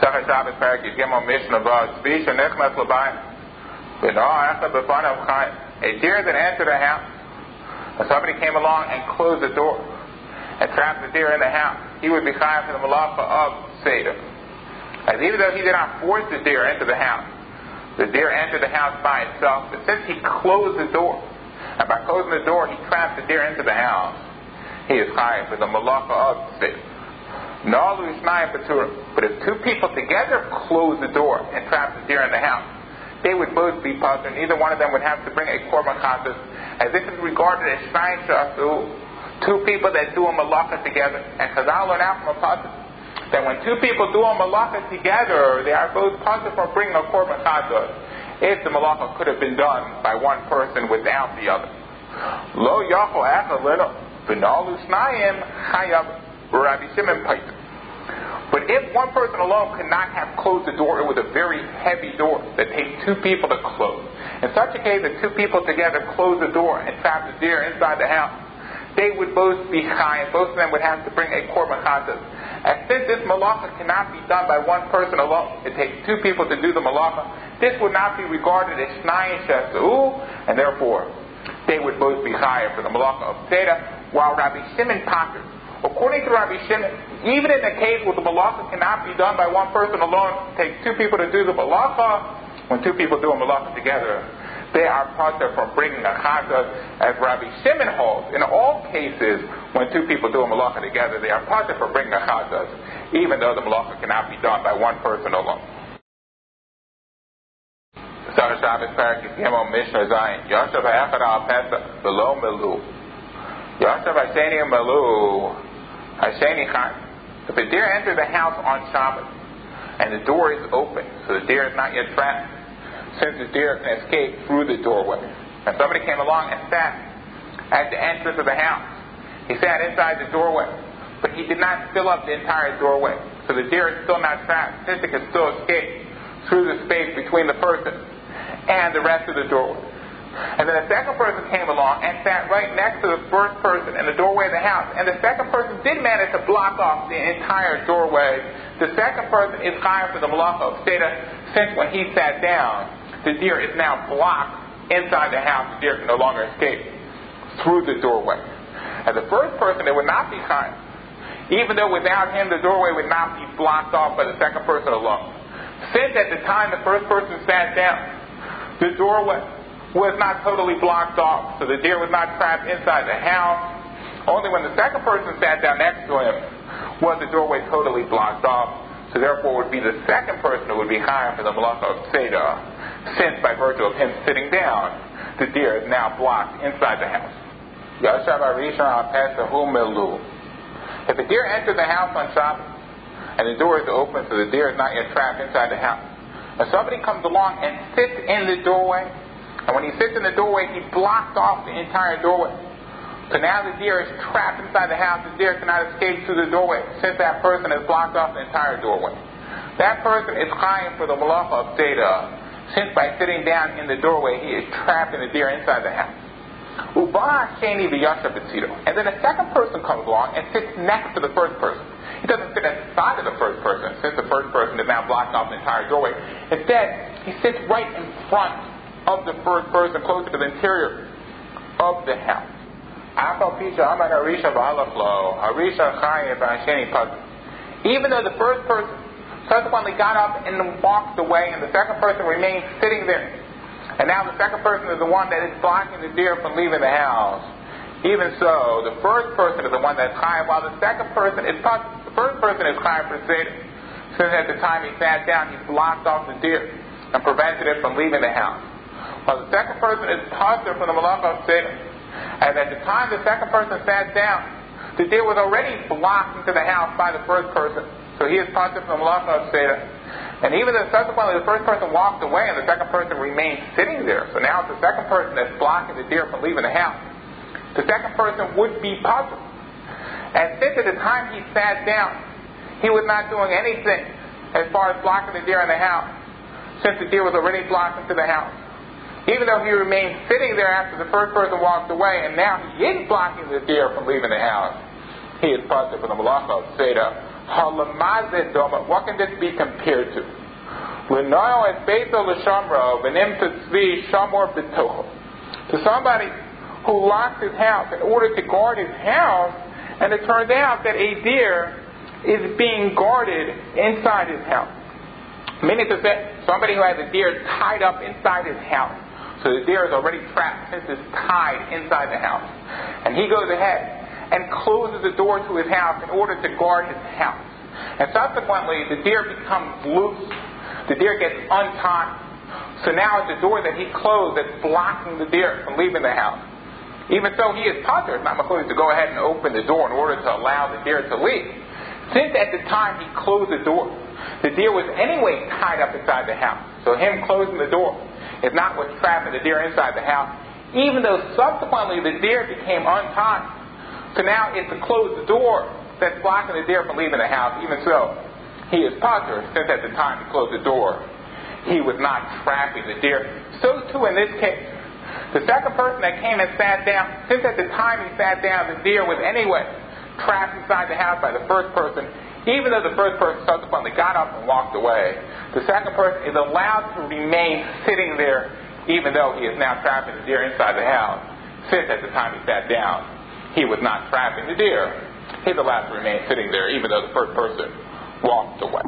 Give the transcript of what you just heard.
Shabbos Parak Yigimel Mishnah Vav Tzvi Shenichnas L'Bayim B'no Echad B'fanav Chayim A deer that entered a house and somebody came along and closed the door and trapped the deer in the house, he would be chayav for the malacha of tzeidah. As even though he did not force the deer into the house, the deer entered the house by itself, but since he closed the door, and by closing the door he trapped the deer into the house, he is chayav for the malacha of tzeidah. But if two people together close the door and trap the deer in the house, they would both be puzzled, Neither one of them would have to bring a korban chatas, as this is regarded as shnayim shasu, two people that do a malacha together. And Chazal learned out from a puzzle that when two people do a malacha together, they are both puzzled for bringing a korban chatas, if the malacha could have been done by one person without the other. Lo yachol echad little, v'nalu shnayim chayav, Rabbi Shimon Paitim. If one person alone could not have closed the door, it was a very heavy door that takes two people to close. In such a case, if two people together close the door and trap the deer inside the house, they would both be high, and both of them would have to bring a korban chatas. And since this malacha cannot be done by one person alone, it takes two people to do the malacha, this would not be regarded as shnayim shesu, and therefore they would both be chayav for the malacha of tzeidah, while Rabbi Shimon Pater According to Rabbi Shimon, even in a case where the malacha cannot be done by one person alone, it takes two people to do the malacha. When two people do a malacha together, they are processed from bringing a chatas, as Rabbi Shimon holds. In all cases, when two people do a malacha together, they are processed from bringing a chatas, even though the malacha cannot be done by one person alone. Ha'echad Al Pesach Below Yosef Ha'sheni Milu Hasheni If a deer enters the house on Shabbos and the door is open, so the deer is not yet trapped, since the deer can escape through the doorway. And somebody came along and sat at the entrance of the house. He sat inside the doorway, but he did not fill up the entire doorway. So the deer is still not trapped, since it can still escape through the space between the person and the rest of the doorway. And then the second person came along and sat right next to the first person in the doorway of the house. And the second person did manage to block off the entire doorway. The second person is chayav for the malacha of tzeidah, since when he sat down, the deer is now blocked inside the house. The deer can no longer escape through the doorway. And the first person, it would not be high, even though without him the doorway would not be blocked off by the second person alone. Since at the time the first person sat down, the doorway was not totally blocked off, so the deer was not trapped inside the house. Only when the second person sat down next to him was the doorway totally blocked off. So therefore, would be the second person who would be chayav for the malacha of tzeidah, since by virtue of him sitting down, the deer is now blocked inside the house. If the deer enters the house on Shabbat, and the door is open, so the deer is not yet trapped inside the house, and somebody comes along and sits in the doorway, and when he sits in the doorway, he blocks off the entire doorway. So now the deer is trapped inside the house. The deer cannot escape through the doorway since that person has blocked off the entire doorway. That person is crying for the malacha of tzeidah, since by sitting down in the doorway, he is trapped in the deer inside the house. And then a second person comes along and sits next to the first person. He doesn't sit at the side of the first person, since the first person is now blocked off the entire doorway. Instead, he sits right in front of the first person closer to the interior of the house. Even though the first person subsequently got up and walked away, and the second person remained sitting there, and now the second person is the one that is blocking the deer from leaving the house. Even so, the first person is the one that's high, while the second person is the first person is high for Satan. Since at the time he sat down, he blocked off the deer and prevented it from leaving the house. While the second person is positive from the of tzeidah. And at the time the second person sat down, the deer was already blocked into the house by the first person. So he is positive from the of tzeidah. And even though subsequently the first person walked away and the second person remained sitting there. So now it's the second person that's blocking the deer from leaving the house. The second person would be puzzled. And since at the time he sat down, he was not doing anything as far as blocking the deer in the house, since the deer was already blocked into the house. Even though he remained sitting there after the first person walked away, and now he is blocking the deer from leaving the house, he is positive for the malacha of doma. What can this be compared to? To somebody who locks his house in order to guard his house, and it turns out that a deer is being guarded inside his house. Meaning to say, somebody who has a deer tied up inside his house. So the deer is already trapped since it's tied inside the house. And he goes ahead and closes the door to his house in order to guard his house. And subsequently, the deer becomes loose. The deer gets untied. So now it's the door that he closed that's blocking the deer from leaving the house. Even so, he is puzzled, not included to go ahead and open the door in order to allow the deer to leave. Since at the time he closed the door, the deer was anyway tied up inside the house. So him closing the door is not what's trapping the deer inside the house. Even though subsequently the deer became untied. So now it's to close the door that's blocking the deer from leaving the house. Even so, he is puzzled since at the time he closed the door, he was not trapping the deer. So too in this case. The second person that came and sat down, since at the time he sat down, the deer was anyway trapped inside the house by the first person, even though the first person subsequently got up and walked away, the second person is allowed to remain sitting there even though he is now trapping the deer inside the house, since at the time he sat down, he was not trapping the deer. He's allowed to remain sitting there even though the first person walked away.